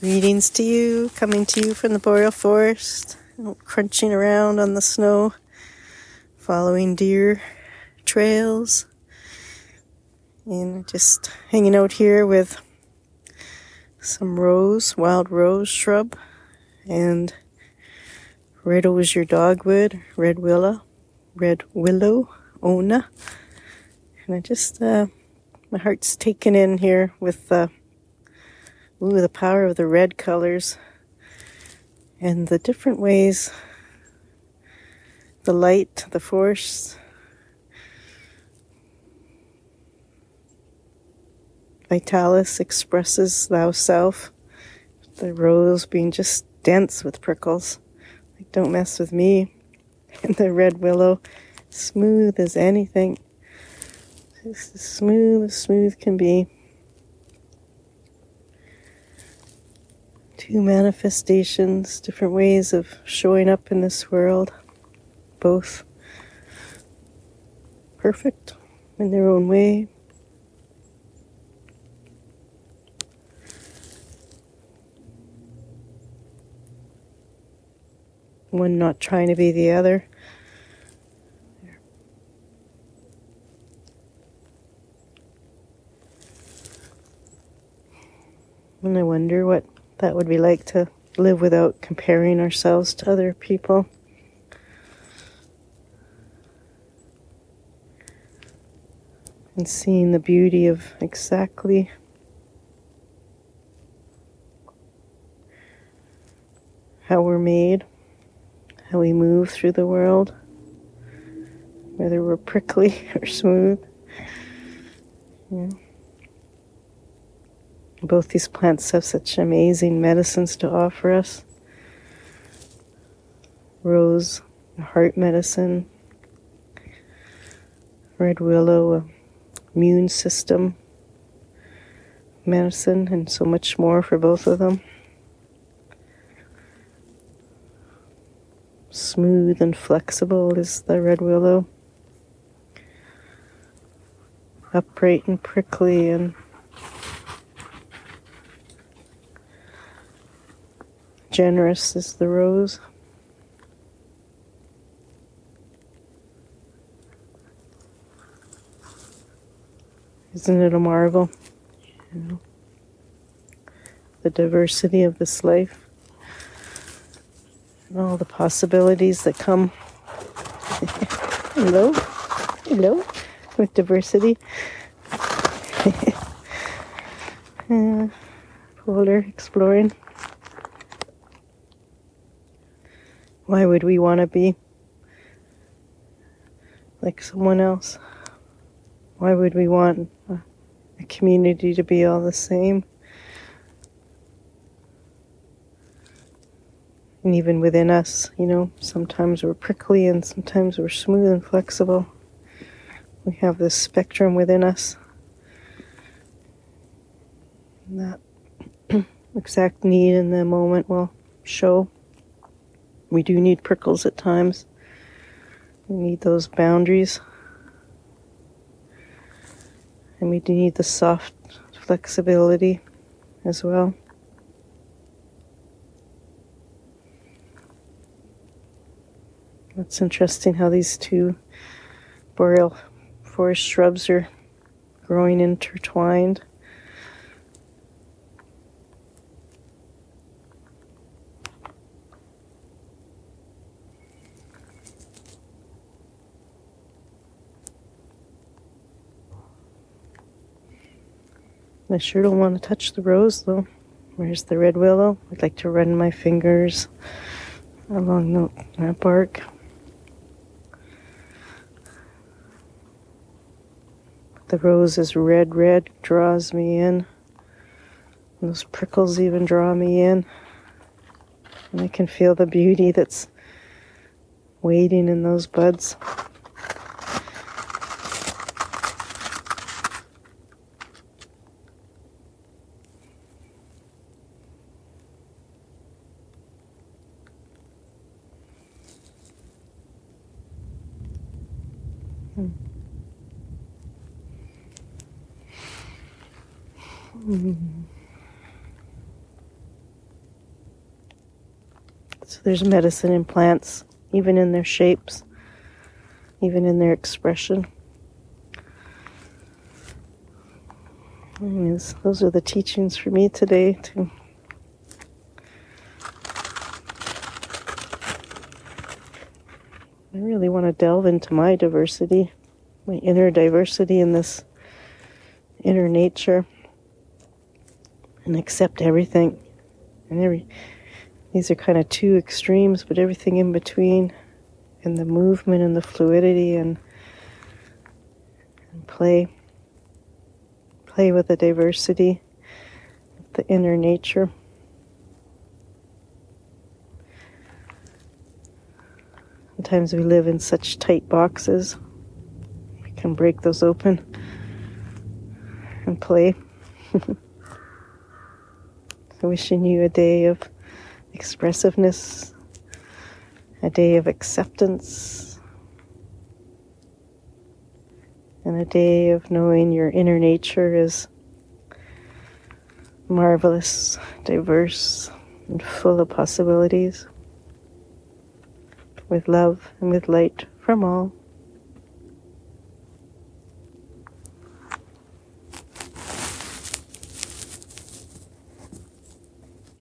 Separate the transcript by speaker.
Speaker 1: Greetings to you, coming to you from the boreal forest, crunching around on the snow, following deer trails, and just hanging out here with some rose, wild rose shrub, and red osier dogwood, red willow, red willow, ona, and I just, uh, my heart's taken in here with the Ooh, the power of the red colors and the different ways the light, the force, Vitalis expresses thou self, the rose being just dense with prickles. Like, don't mess with me. And the red willow, smooth as anything. Just as smooth as smooth can be. Two manifestations, different ways of showing up in this world, both perfect in their own way. One not trying to be the other. And I wonder what that would be like to live without comparing ourselves to other people. And seeing the beauty of exactly how we're made, how we move through the world, whether we're prickly or smooth. Yeah. Both these plants have such amazing medicines to offer us. Rose, heart medicine. Red willow, immune system medicine, and so much more for both of them. Smooth and flexible is the red willow. Upright and prickly and generous is the rose. Isn't it a marvel? You know, the diversity of this life and all the possibilities that come. hello, hello, with diversity. uh, polar exploring. Why would we want to be like someone else? Why would we want a, community to be all the same? And even within us, you know, sometimes we're prickly and sometimes we're smooth and flexible. We have this spectrum within us. And that exact need in the moment will show. We do need prickles at times. We need those boundaries. And we do need the soft flexibility as well. It's interesting how these two boreal forest shrubs are growing intertwined. I sure don't want to touch the rose though. Where's the red willow? I'd like to run my fingers along the, that bark. The rose is red, red, draws me in. Those prickles even draw me in. And I can feel the beauty that's waiting in those buds. Hmm. So there's medicine in plants, even in their shapes, even in their expression. Anyways, those are the teachings for me today I really want to delve into my diversity, my inner diversity in this inner nature and accept everything. And every these are kind of two extremes, but everything in between and the movement and the fluidity and, and play play with the diversity, the inner nature. Sometimes we live in such tight boxes. We can break those open and play. wishing you a day of expressiveness, a day of acceptance, and a day of knowing your inner nature is marvelous, diverse, and full of possibilities with love and with light from all.